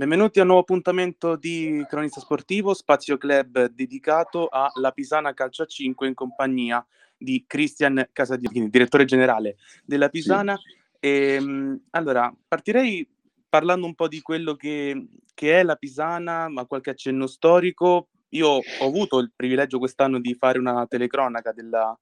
Benvenuti a un nuovo appuntamento di Cronista Sportivo, spazio club dedicato alla Pisana Calcio a 5 in compagnia di Cristian Casadini, direttore generale della Pisana. Sì. E, ehm, allora, partirei parlando un po' di quello che, che, è la Pisana, ma qualche accenno storico. Io ho avuto il privilegio quest'anno di fare una telecronaca della,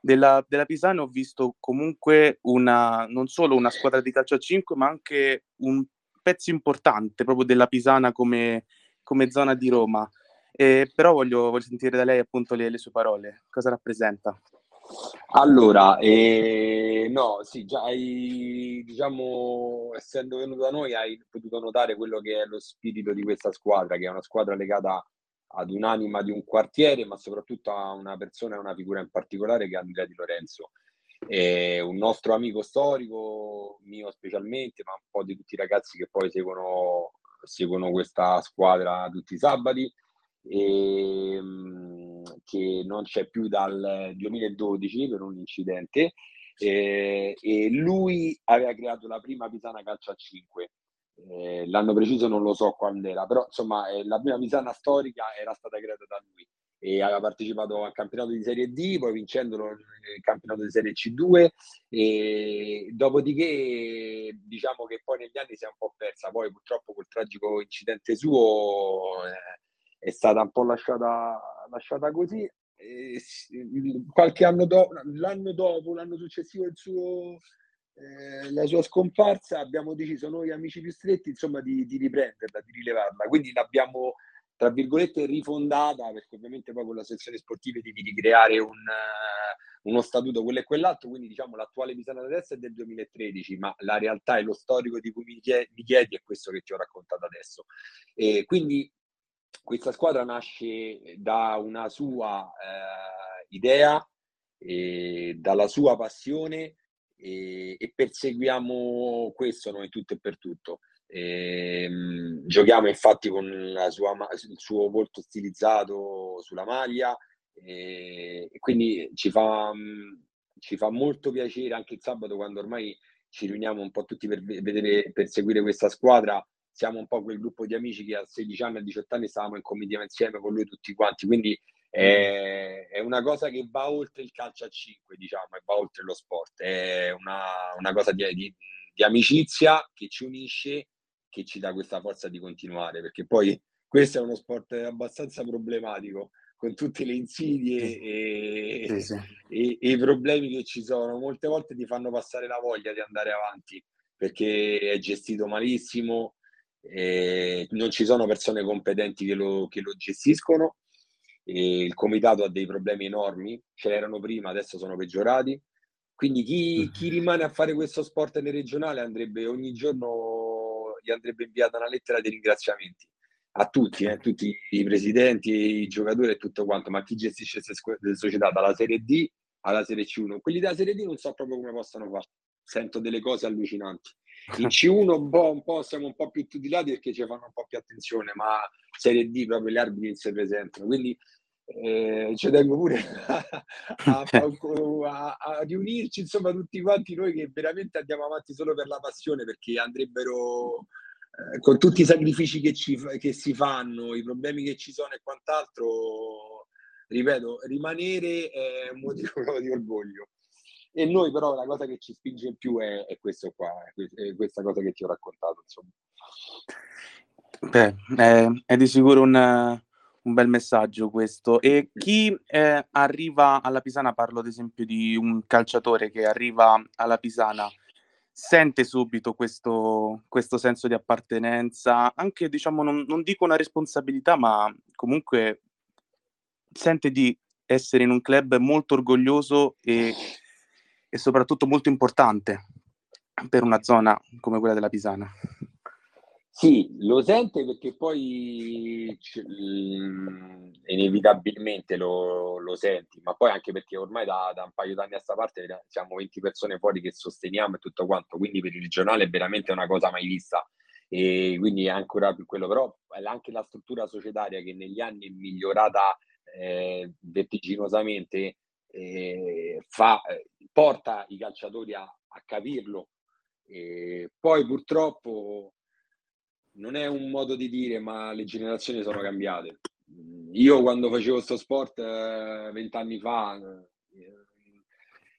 della, della Pisana e ho visto comunque una, non solo una squadra di calcio a 5, ma anche un pezzo importante proprio della Pisana come, come zona di Roma. Eh, però voglio, voglio, sentire da lei appunto le, le sue parole. Cosa rappresenta? Allora, eh, no, sì, già hai, diciamo, essendo venuto da noi, hai potuto notare quello che è lo spirito di questa squadra, che è una squadra legata ad un'anima di un quartiere, ma soprattutto a una persona e una figura in particolare che è Andrea Di Lorenzo. È un nostro amico storico, mio specialmente, ma un po' di tutti i ragazzi che poi seguono, seguono questa squadra tutti i sabati, e, ehm, che non c'è più dal 2012 per un incidente. E, e lui aveva creato la prima Pisana Calcio a 5. Eh, l'anno preciso non lo so quando era, però insomma eh, la prima Pisana storica era stata creata da lui e aveva partecipato al campionato di Serie D, poi vincendolo il campionato di Serie C2 e dopodiché diciamo che poi negli anni si è un po' persa, poi purtroppo col tragico incidente suo eh, è stata un po' lasciata, lasciata così. E, qualche anno dopo, l'anno dopo, l'anno successivo il suo, eh, la sua scomparsa, abbiamo deciso noi amici più stretti insomma di, di riprenderla, di rilevarla. Quindi l'abbiamo tra virgolette rifondata, perché ovviamente poi con la sezione sportiva devi ricreare un, uh, uno statuto, quello e quell'altro, quindi diciamo l'attuale Pisana adesso è del 2013, ma la realtà e lo storico di cui mi chiedi, è questo che ti ho raccontato adesso. E quindi questa squadra nasce da una sua uh, idea, dalla sua passione e, e perseguiamo questo noi tutto e per tutto. E, ehm, giochiamo infatti con sua, il suo volto stilizzato sulla maglia e, e quindi ci fa, ci fa molto piacere anche il sabato quando ormai ci riuniamo un po' tutti per, vedere, per seguire questa squadra. Siamo un po' quel gruppo di amici che a 16 anni, a 18 anni stavamo in comitiva insieme con lui tutti quanti. Quindi è, è, una cosa che va oltre il calcio a 5, diciamo, e va oltre lo sport. È una, una cosa di, di, di amicizia che ci unisce che ci dà questa forza di continuare, perché poi questo è uno sport abbastanza problematico, con tutte le insidie e, sì, sì. E, e, i problemi che ci sono. Molte volte ti fanno passare la voglia di andare avanti, perché è gestito malissimo, non ci sono persone competenti che lo, che lo gestiscono, il comitato ha dei problemi enormi, ce l'erano prima, adesso sono peggiorati. Quindi chi, chi rimane a fare questo sport nel regionale andrebbe ogni giorno gli andrebbe inviata una lettera di ringraziamenti a tutti, eh, tutti i presidenti, i giocatori e tutto quanto, ma chi gestisce queste società dalla Serie D alla Serie C1. Quelli della Serie D non so proprio come possano fare, sento delle cose allucinanti. In C1 un po', un po' siamo un po' più tutelati perché ci fanno un po' più attenzione, ma Serie D proprio gli arbitri non si presentano, quindi eh, ci tengo pure a, a, a, a, riunirci insomma tutti quanti noi che veramente andiamo avanti solo per la passione perché andrebbero eh, con tutti i sacrifici che, ci, che si fanno i problemi che ci sono e quant'altro ripeto rimanere è un motivo di orgoglio. E noi però la cosa che ci spinge in più è, è questo qua è questa cosa che ti ho raccontato insomma. Beh, è, è di sicuro un un bel messaggio questo. E chi eh, arriva alla Pisana, parlo ad esempio di un calciatore che arriva alla Pisana, sente subito questo, questo senso di appartenenza, anche diciamo, non, non dico una responsabilità, ma comunque sente di essere in un club molto orgoglioso e, e soprattutto molto importante per una zona come quella della Pisana. Sì, lo sente perché poi mh, inevitabilmente lo, lo, senti, ma poi anche perché ormai da, da un paio d'anni a questa parte siamo 20 persone fuori che sosteniamo e tutto quanto, quindi per il regionale è veramente una cosa mai vista e quindi è ancora più quello, però anche la struttura societaria che negli anni è migliorata eh, vertiginosamente eh, fa, eh, porta i calciatori a, a capirlo. E poi purtroppo non è un modo di dire, ma le generazioni sono cambiate. Io quando facevo questo sport eh, vent'anni fa, eh,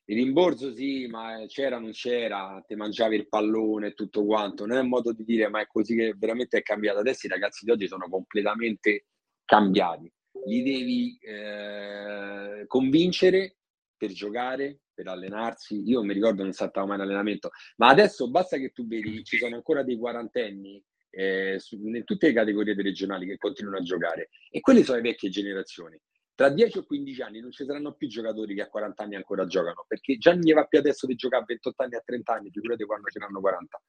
il rimborso sì, ma c'era, non c'era, ti mangiavi il pallone e tutto quanto. Non è un modo di dire, ma è così che veramente è cambiato. Adesso i ragazzi di oggi sono completamente cambiati. Li devi eh, convincere per giocare, per allenarsi. Io mi ricordo non saltavo mai in allenamento, ma adesso basta che tu vedi, ci sono ancora dei quarantenni eh, su, in tutte le categorie regionali che continuano a giocare e quelle sono le vecchie generazioni tra 10 o 15 anni non ci saranno più giocatori che a 40 anni ancora giocano, perché già non gli va più adesso di giocare a 28 anni a 30 anni, figurate quando ce n'hanno 40.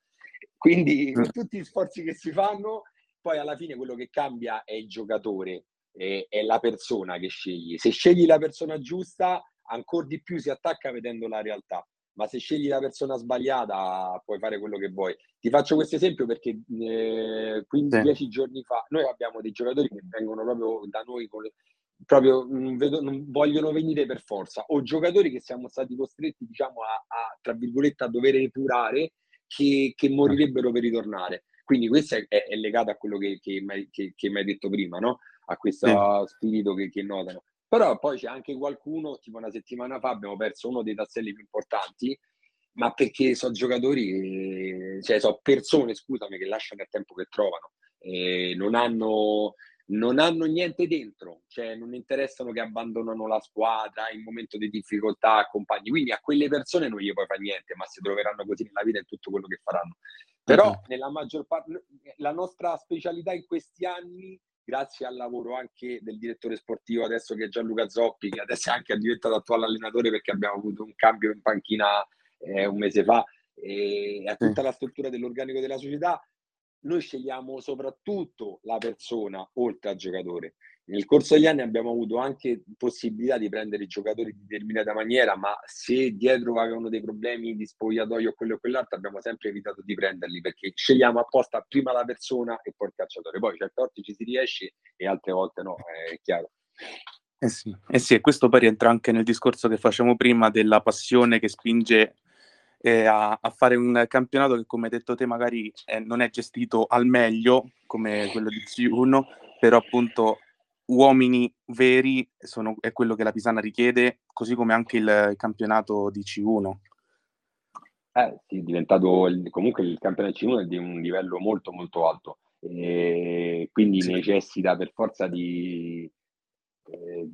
Quindi con tutti gli sforzi che si fanno, poi alla fine quello che cambia è il giocatore, è, è la persona che scegli. Se scegli la persona giusta, ancora di più si attacca vedendo la realtà. Ma se scegli la persona sbagliata, puoi fare quello che vuoi. Ti faccio questo esempio perché eh, 15 sì. giorni fa noi abbiamo dei giocatori che vengono proprio da noi con, proprio non, vedo, non, vogliono venire per forza, o giocatori che siamo stati costretti, diciamo, a, a tra virgolette, a dover epurare, che, che morirebbero per ritornare. Quindi questo è, è, è legato a quello che, che, che, che mi hai detto prima, no? a questo sì. spirito che, che notano. Però poi c'è anche qualcuno, tipo una settimana fa abbiamo perso uno dei tasselli più importanti, ma perché sono giocatori, cioè sono persone, scusami, che lasciano il tempo che trovano, e non hanno non hanno niente dentro, cioè non interessano che abbandonano la squadra in momento di difficoltà, compagni. Quindi a quelle persone non gli puoi fare niente, ma si troveranno così nella vita in tutto quello che faranno. Però uh-huh. nella maggior parte, la nostra specialità in questi anni, grazie al lavoro anche del direttore sportivo adesso che è Gianluca Zoppi, che adesso è anche diventato attuale allenatore perché abbiamo avuto un cambio in panchina eh, un mese fa, e a tutta la struttura dell'organico della società, noi scegliamo soprattutto la persona oltre al giocatore. Nel corso degli anni abbiamo avuto anche possibilità di prendere i giocatori in determinata maniera, ma se dietro avevano dei problemi di spogliatoio o quello o quell'altro, abbiamo sempre evitato di prenderli perché scegliamo apposta prima la persona e poi il calciatore. Poi certe volte ci si riesce e altre volte no, è chiaro. Eh sì, eh sì, e questo poi rientra anche nel discorso che facciamo prima della passione che spinge eh, a, a, fare un campionato che, come hai detto te, magari eh, non è gestito al meglio come quello di C1, però appunto uomini veri sono, è quello che la Pisana richiede, così come anche il campionato di C1. Eh, sì, è diventato comunque il campionato C1 è di un livello molto molto alto, e quindi sì. necessita per forza di, eh,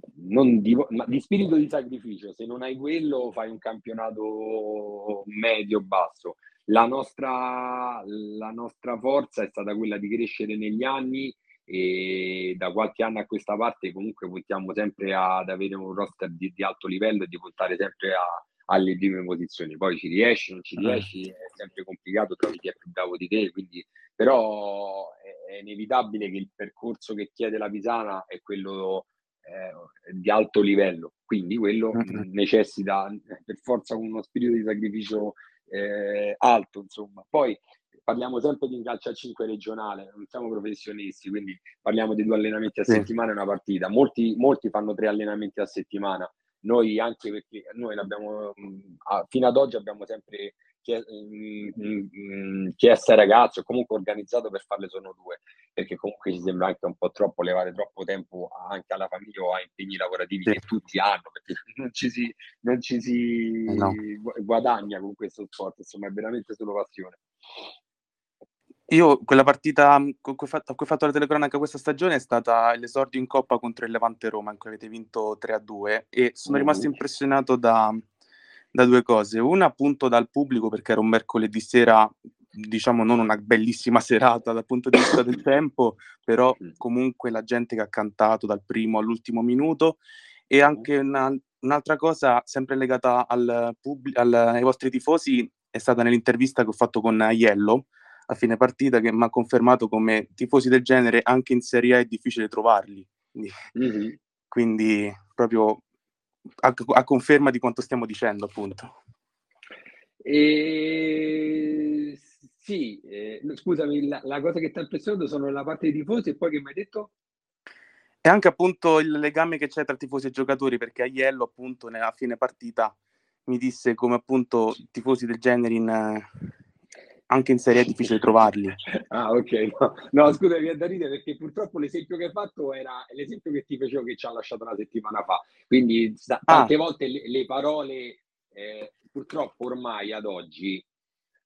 di, di, spirito di sacrificio. Se non hai quello, fai un campionato medio-basso. La nostra, la nostra forza è stata quella di crescere negli anni e da qualche anno a questa parte comunque puntiamo sempre ad avere un roster di, di alto livello e di puntare sempre a, alle prime posizioni. Poi ci riesci, non ci riesci, è sempre complicato, trovi chi è più bravo di te, quindi però è, è inevitabile che il percorso che chiede la Pisana è quello eh, di alto livello, quindi quello mm-hmm. necessita eh, per forza uno spirito di sacrificio eh, alto, insomma. Poi parliamo sempre di un calcio a 5 regionale, non siamo professionisti, quindi parliamo di due allenamenti a sì. settimana e una partita. Molti, molti fanno tre allenamenti a settimana. Noi anche perché noi l'abbiamo, fino ad oggi abbiamo sempre chiesto ai ragazzi o comunque organizzato per farle sono due perché comunque ci sembra anche un po' troppo levare troppo tempo anche alla famiglia o a impegni lavorativi sì. che tutti hanno perché non ci si, non ci si eh, no. guadagna con questo sport insomma è veramente solo passione io quella partita con cui, fatto, a cui ho fatto la telecronaca questa stagione è stata l'esordio in Coppa contro il Levante Roma in cui avete vinto 3-2 e sono rimasto impressionato da, da due cose. Una appunto dal pubblico perché era un mercoledì sera, diciamo non una bellissima serata dal punto di vista del tempo, però comunque la gente che ha cantato dal primo all'ultimo minuto e anche una, un'altra cosa sempre legata al pubblico, ai vostri tifosi è stata nell'intervista che ho fatto con Aiello a fine partita che mi ha confermato come tifosi del genere anche in Serie A è difficile trovarli. Quindi, mm-hmm. quindi proprio a, a conferma di quanto stiamo dicendo, appunto. E... Sì, eh, scusami, la, la, cosa che ti ha impressionato sono la parte dei tifosi e poi che mi hai detto? E anche appunto il legame che c'è tra tifosi e giocatori, perché Aiello appunto a fine partita mi disse come appunto tifosi del genere in, anche in Serie è difficile trovarli. ah, ok. No, no scusa, mi è da ridere perché purtroppo l'esempio che hai fatto era l'esempio che ti facevo che ci ha lasciato una settimana fa. Quindi tante ah. volte le, le parole, eh, purtroppo ormai ad oggi,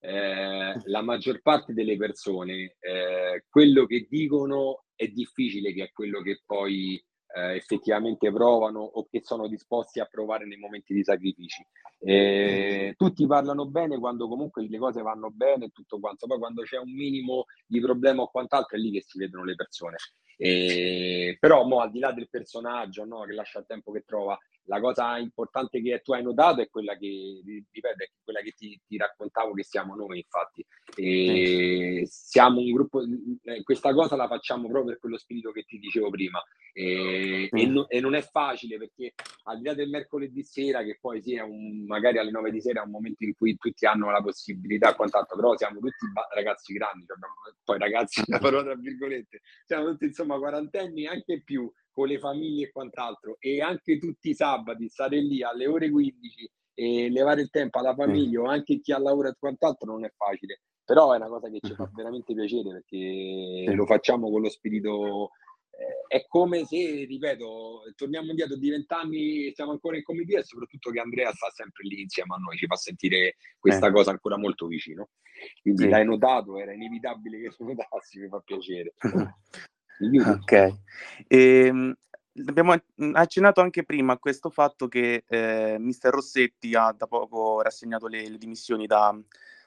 eh, la maggior parte delle persone, eh, quello che dicono è difficile che è quello che poi eh, effettivamente provano o che sono disposti a provare nei momenti di sacrifici. Eh, tutti parlano bene quando comunque le cose vanno bene e tutto quanto, poi quando c'è un minimo di problema o quant'altro è lì che si vedono le persone. Eh, però mo, al di là del personaggio no, che lascia il tempo che trova, la cosa importante che tu hai notato è quella che, ripeto, è quella che ti, ti raccontavo che siamo noi, infatti. E siamo un gruppo, eh, questa cosa la facciamo proprio per quello spirito che ti dicevo prima. E, e, no, e non è facile perché al di là del mercoledì sera, che poi sì, un, magari alle 9 di sera è un momento in cui tutti hanno la possibilità, quant'altro, però siamo tutti ragazzi grandi, cioè poi ragazzi, la parola tra virgolette, siamo tutti insomma quarantenni, anche più con le famiglie e quant'altro e anche tutti i sabati stare lì alle ore 15 e levare il tempo alla famiglia o anche chi ha lavoro e quant'altro non è facile però è una cosa che ci fa veramente piacere perché lo facciamo con lo spirito eh, è come se, ripeto, torniamo indietro di vent'anni, siamo ancora in comitiva e soprattutto che Andrea sta sempre lì insieme a noi, ci fa sentire questa eh. cosa ancora molto vicino. Quindi sì. l'hai notato, era inevitabile che lo notassi, mi fa piacere. Ok. E, ehm, abbiamo accennato anche prima a questo fatto che eh, Mister Rossetti ha da poco rassegnato le, le dimissioni da,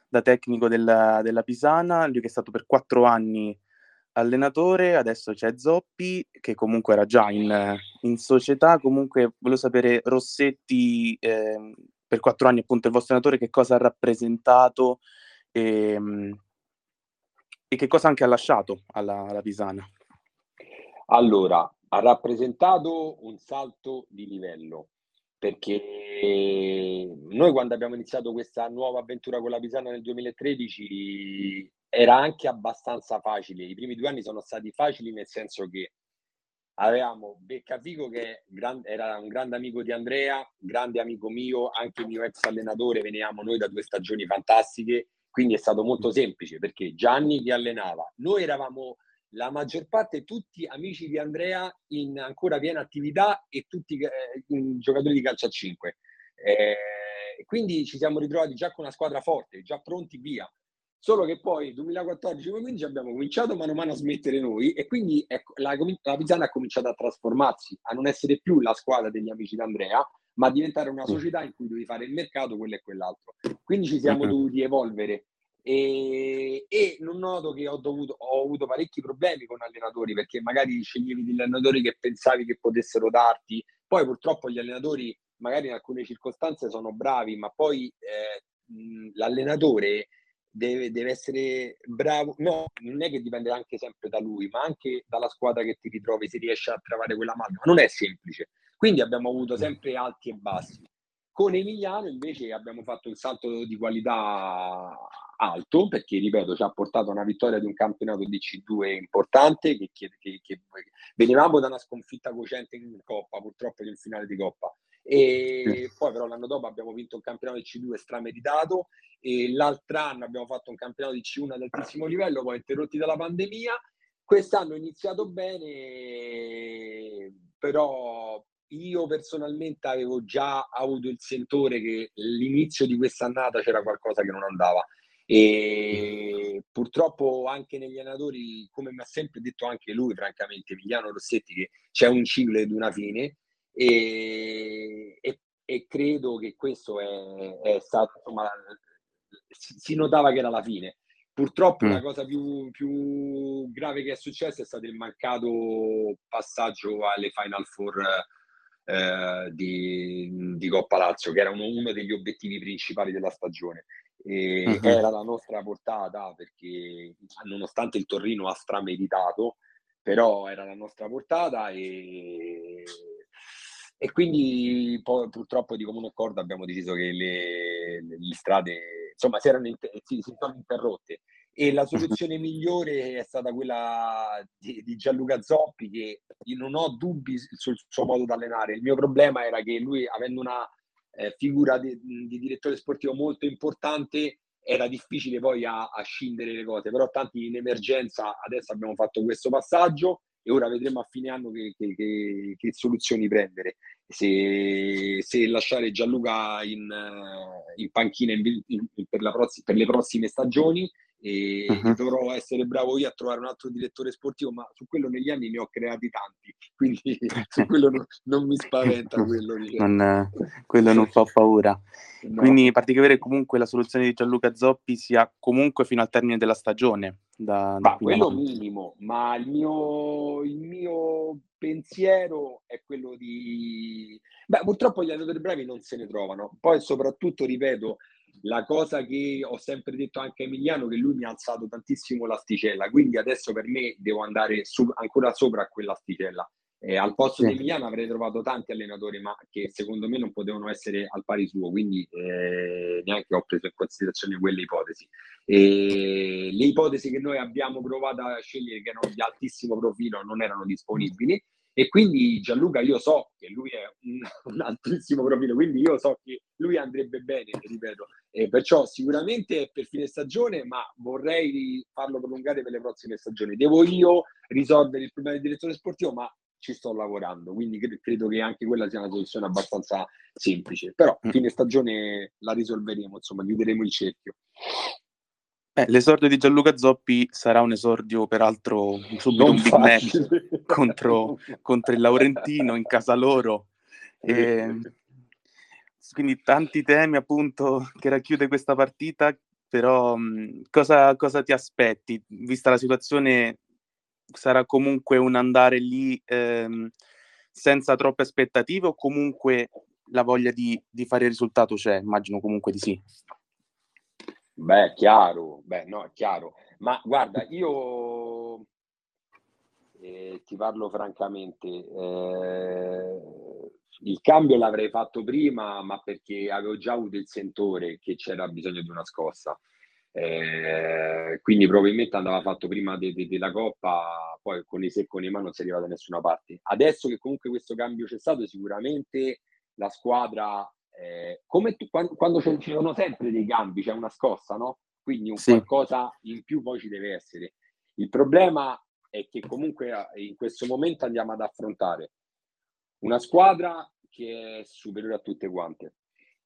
da tecnico della, della, Pisana, lui che è stato per quattro anni allenatore, adesso c'è Zoppi che comunque era già in, in società, comunque volevo sapere Rossetti eh, per quattro anni appunto il vostro allenatore che cosa ha rappresentato e, ehm, e che cosa anche ha lasciato alla, alla Pisana. Allora, ha rappresentato un salto di livello perché noi quando abbiamo iniziato questa nuova avventura con la Pisana nel 2013 era anche abbastanza facile. I primi due anni sono stati facili nel senso che avevamo Beccafico che era un grande amico di Andrea, grande amico mio, anche mio ex allenatore, venivamo noi da due stagioni fantastiche, quindi è stato molto semplice perché Gianni che allenava, noi eravamo la maggior parte tutti amici di Andrea in ancora piena attività e tutti eh, giocatori di calcio a 5. Eh, quindi ci siamo ritrovati già con una squadra forte, già pronti via. Solo che poi 2014-2015 abbiamo cominciato mano a mano a smettere noi e quindi ecco, la, la Pizzana ha cominciato a trasformarsi, a non essere più la squadra degli amici di Andrea, ma a diventare una società in cui devi fare il mercato, quello e quell'altro. Quindi ci siamo dovuti evolvere e, e, non noto che ho, dovuto, ho avuto parecchi problemi con allenatori perché magari sceglievi degli allenatori che pensavi che potessero darti, poi purtroppo gli allenatori magari in alcune circostanze sono bravi, ma poi eh, l'allenatore deve, deve, essere bravo, no, non è che dipende anche sempre da lui, ma anche dalla squadra che ti ritrovi, se riesce a trovare quella mano, ma non è semplice. Quindi abbiamo avuto sempre alti e bassi. Con Emiliano invece abbiamo fatto un salto di qualità alto perché, ripeto, ci ha portato a una vittoria di un campionato di C2 importante che, che, che, che venivamo da una sconfitta cocente in Coppa, purtroppo di un finale di Coppa. E poi però l'anno dopo abbiamo vinto un campionato di C2 strameditato e l'altro anno abbiamo fatto un campionato di C1 ad altissimo livello, poi interrotti dalla pandemia. Quest'anno è iniziato bene, però io personalmente avevo già avuto il sentore che l'inizio di questa annata c'era qualcosa che non andava e purtroppo anche negli allenatori, come mi ha sempre detto anche lui, francamente, Emiliano Rossetti, che c'è un ciclo ed una fine e, e, e credo che questo è, è stato, insomma, si, si, notava che era la fine. Purtroppo mm. la cosa più, più grave che è successa è stato il mancato passaggio alle Final Four eh, di, di, Coppa Lazio, che era uno, uno, degli obiettivi principali della stagione. E uh-huh. Era la nostra portata perché, nonostante il Torrino ha strameditato, però era la nostra portata e, e quindi poi, purtroppo di comune accordo abbiamo deciso che le, le strade insomma si, erano, si, si sono interrotte e la soluzione migliore è stata quella di, di, Gianluca Zoppi che io non ho dubbi sul suo modo di allenare. Il mio problema era che lui avendo una eh, figura di, di, direttore sportivo molto importante era difficile poi a, a scindere le cose, però tanti in emergenza adesso abbiamo fatto questo passaggio e ora vedremo a fine anno che, che, che, che soluzioni prendere. Se, se, lasciare Gianluca in, in panchina in, in, per, prossima, per, le prossime stagioni e uh-huh. dovrò essere bravo io a trovare un altro direttore sportivo, ma su quello negli anni ne ho creati tanti, quindi su quello non, non mi spaventa quello. Diciamo. Non, quello non fa paura. No. Quindi pare che avere comunque la soluzione di Gianluca Zoppi sia comunque fino al termine della stagione. Da, da quello minimo, ma il mio, il mio pensiero è quello di... Beh, purtroppo gli allenatori bravi non se ne trovano. Poi soprattutto, ripeto, la cosa che ho sempre detto anche a Emiliano, che lui mi ha alzato tantissimo l'asticella, quindi adesso per me devo andare su, ancora sopra a quell'asticella. Eh, al posto sì. di Emiliano avrei trovato tanti allenatori, ma che secondo me non potevano essere al pari suo, quindi eh, neanche ho preso in considerazione quelle ipotesi. E le ipotesi che noi abbiamo provato a scegliere, che erano di altissimo profilo, non erano disponibili. E quindi Gianluca, io so che lui è un, un altissimo profilo, quindi io so che lui andrebbe bene, ripeto. E perciò sicuramente è per fine stagione, ma vorrei farlo prolungare per le prossime stagioni. Devo io risolvere il problema del direttore sportivo, ma ci sto lavorando, quindi credo che anche quella sia una soluzione abbastanza semplice. Però mm. fine stagione la risolveremo, insomma, chiuderemo il cerchio. Eh, l'esordio di Gianluca Zoppi sarà un esordio, peraltro, subito non un big match contro, contro, il Laurentino in casa loro. E, quindi tanti temi, appunto, che racchiude questa partita, però mh, cosa, cosa, ti aspetti? Vista la situazione, sarà comunque un andare lì ehm, senza troppe aspettative o comunque la voglia di, di fare il risultato c'è? Immagino comunque di sì. Beh, chiaro, beh, no, è chiaro. Ma guarda, io eh, ti parlo francamente, eh, il cambio l'avrei fatto prima, ma perché avevo già avuto il sentore che c'era bisogno di una scossa. Eh, quindi probabilmente andava fatto prima de- de- della Coppa, poi con i secconi in mano non si arriva da nessuna parte. Adesso che comunque questo cambio c'è stato, sicuramente la squadra eh, come tu, quando, quando ci sono sempre dei cambi, c'è una scossa, no? Quindi un sì. qualcosa in più poi ci deve essere. Il problema è che comunque eh, in questo momento andiamo ad affrontare una squadra che è superiore a tutte quante,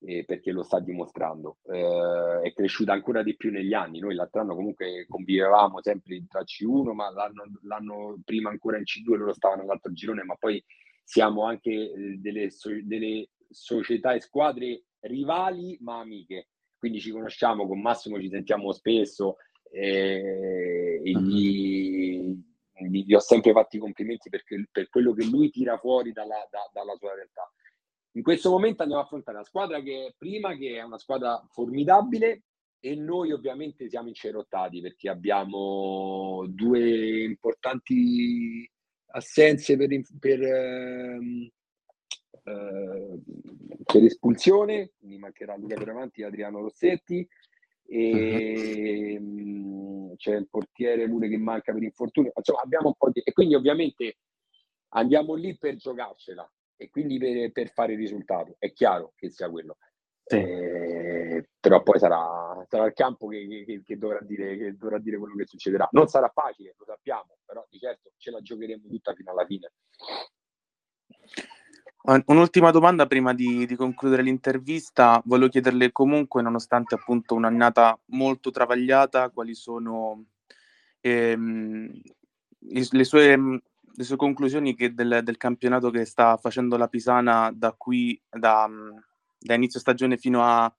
eh, perché lo sta dimostrando. Eh, è cresciuta ancora di più negli anni. Noi l'altro anno comunque convivevamo sempre tra C1, ma l'anno, l'anno prima ancora in C2 loro stavano nell'altro girone, ma poi siamo anche eh, delle, delle società e squadre rivali ma amiche. Quindi ci conosciamo, con Massimo ci sentiamo spesso eh, e gli, gli, ho sempre fatto i complimenti perché, per quello che lui tira fuori dalla, da, dalla sua realtà. In questo momento andiamo a affrontare la squadra che è prima, che è una squadra formidabile, e noi ovviamente siamo incerottati perché abbiamo due importanti assenze per, per, ehm, eh, per espulsione, quindi mancherà Luca Peravanti e Adriano Rossetti. E uh-huh. c'è il portiere pure che manca per infortunio. Insomma, abbiamo un po' di. E quindi, ovviamente, andiamo lì per giocarcela e quindi per, per fare il risultato. È chiaro che sia quello. Sì. Eh, però poi sarà, sarà il campo che, che, che, dovrà dire, che, dovrà dire, quello che succederà. Non sarà facile, lo sappiamo, però di certo ce la giocheremo tutta fino alla fine. Un'ultima domanda prima di, di, concludere l'intervista. Volevo chiederle comunque, nonostante appunto un'annata molto travagliata, quali sono ehm, le, sue, le, sue, conclusioni del, del, campionato che sta facendo la Pisana da qui, da, da inizio stagione fino a,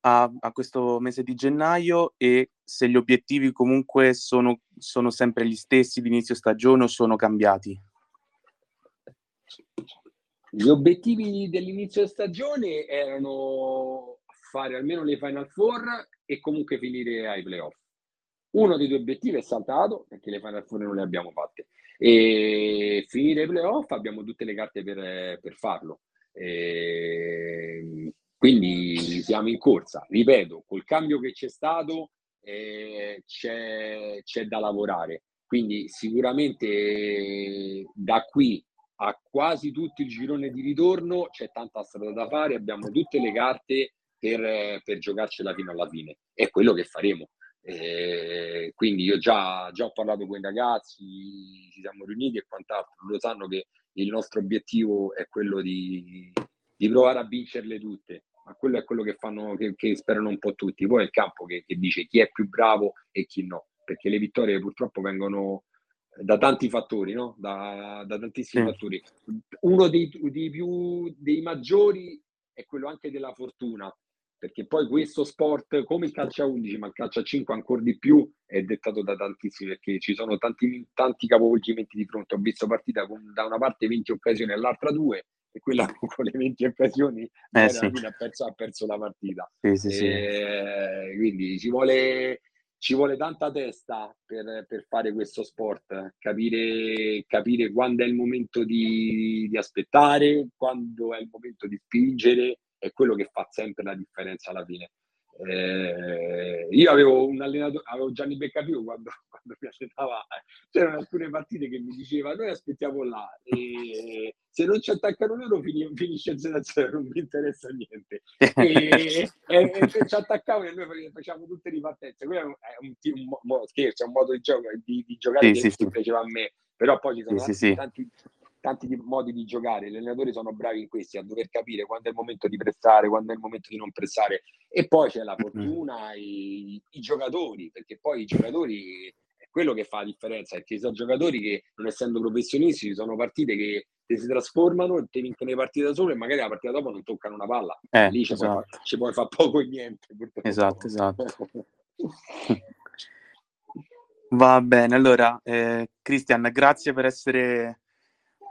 a, a, questo mese di gennaio e se gli obiettivi comunque sono, sono sempre gli stessi di inizio stagione o sono cambiati? Gli obiettivi dell'inizio stagione erano fare almeno le Final Four e comunque finire ai playoff. Uno dei due obiettivi è saltato perché le Final Four non le abbiamo fatte. E finire i playoff abbiamo tutte le carte per, per farlo. E quindi siamo in corsa. Ripeto, col cambio che c'è stato eh, c'è, c'è da lavorare. Quindi sicuramente da qui a quasi tutto il girone di ritorno c'è tanta strada da fare, abbiamo tutte le carte per, per giocarcela fino alla fine. È quello che faremo. Eh, quindi io già, già, ho parlato con i ragazzi, ci siamo riuniti e quant'altro, lo sanno che il nostro obiettivo è quello di, di provare a vincerle tutte, ma quello è quello che, fanno, che, che sperano un po' tutti. Poi è il campo che, che, dice chi è più bravo e chi no, perché le vittorie purtroppo vengono da tanti fattori, no? da, da tantissimi sì. fattori. Uno dei, dei, più, dei maggiori è quello anche della fortuna, perché poi questo sport, come il calcio a 11, ma il calcio a 5 ancora di più, è dettato da tantissimi, perché ci sono tanti, tanti capovolgimenti di fronte. Ho visto partita con da una parte 20 occasioni e l'altra due, e quella con le 20 occasioni eh, sì. ha, perso, ha, perso, la partita. Sì, sì, e, quindi ci vuole, ci vuole tanta testa per, per fare questo sport, capire, capire quando è il momento di, di aspettare, quando è il momento di spingere è quello che fa sempre la differenza alla fine. Eh, io avevo un allenatore, avevo Gianni Beccapiù quando, quando mi allenava, c'erano alcune partite che mi diceva noi aspettiamo là e se non ci attaccano loro fin- finisce il 0 non mi interessa niente. E, e, e ci attaccavano e noi facciamo tutte le partenze. Quello è un, un, un, scherzo, è un modo di, gioco, di, di giocare sì, che sì, piaceva a me, però poi ci sono sì, tanti, tanti tanti modi di giocare, gli allenatori sono bravi in questi, a dover capire quando è il momento di pressare, quando è il momento di non pressare e poi c'è la fortuna, i, i giocatori, perché poi i giocatori è quello che fa la differenza, perché ci sono giocatori che non essendo professionisti sono partite che si trasformano e ti vincono le partite da solo e magari la partita dopo non toccano una palla, eh, lì ci, esatto. puoi, ci puoi fare poco e niente. Purtroppo. Esatto, esatto. Va bene, allora eh, Cristian, grazie per essere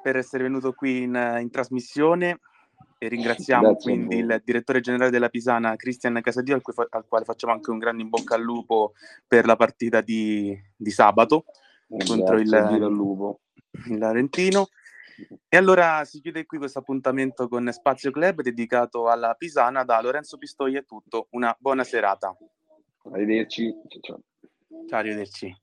per essere venuto qui in, in trasmissione e ringraziamo Grazie quindi il direttore generale della Pisana, Cristian Casadio, al, fa- al, quale facciamo anche un grande in bocca al lupo per la partita di, di sabato Grazie contro il, il Larentino. E allora si chiude qui questo appuntamento con Spazio Club dedicato alla Pisana. Da Lorenzo Pistoi è tutto. Una buona serata. Arrivederci. Ciao, arrivederci.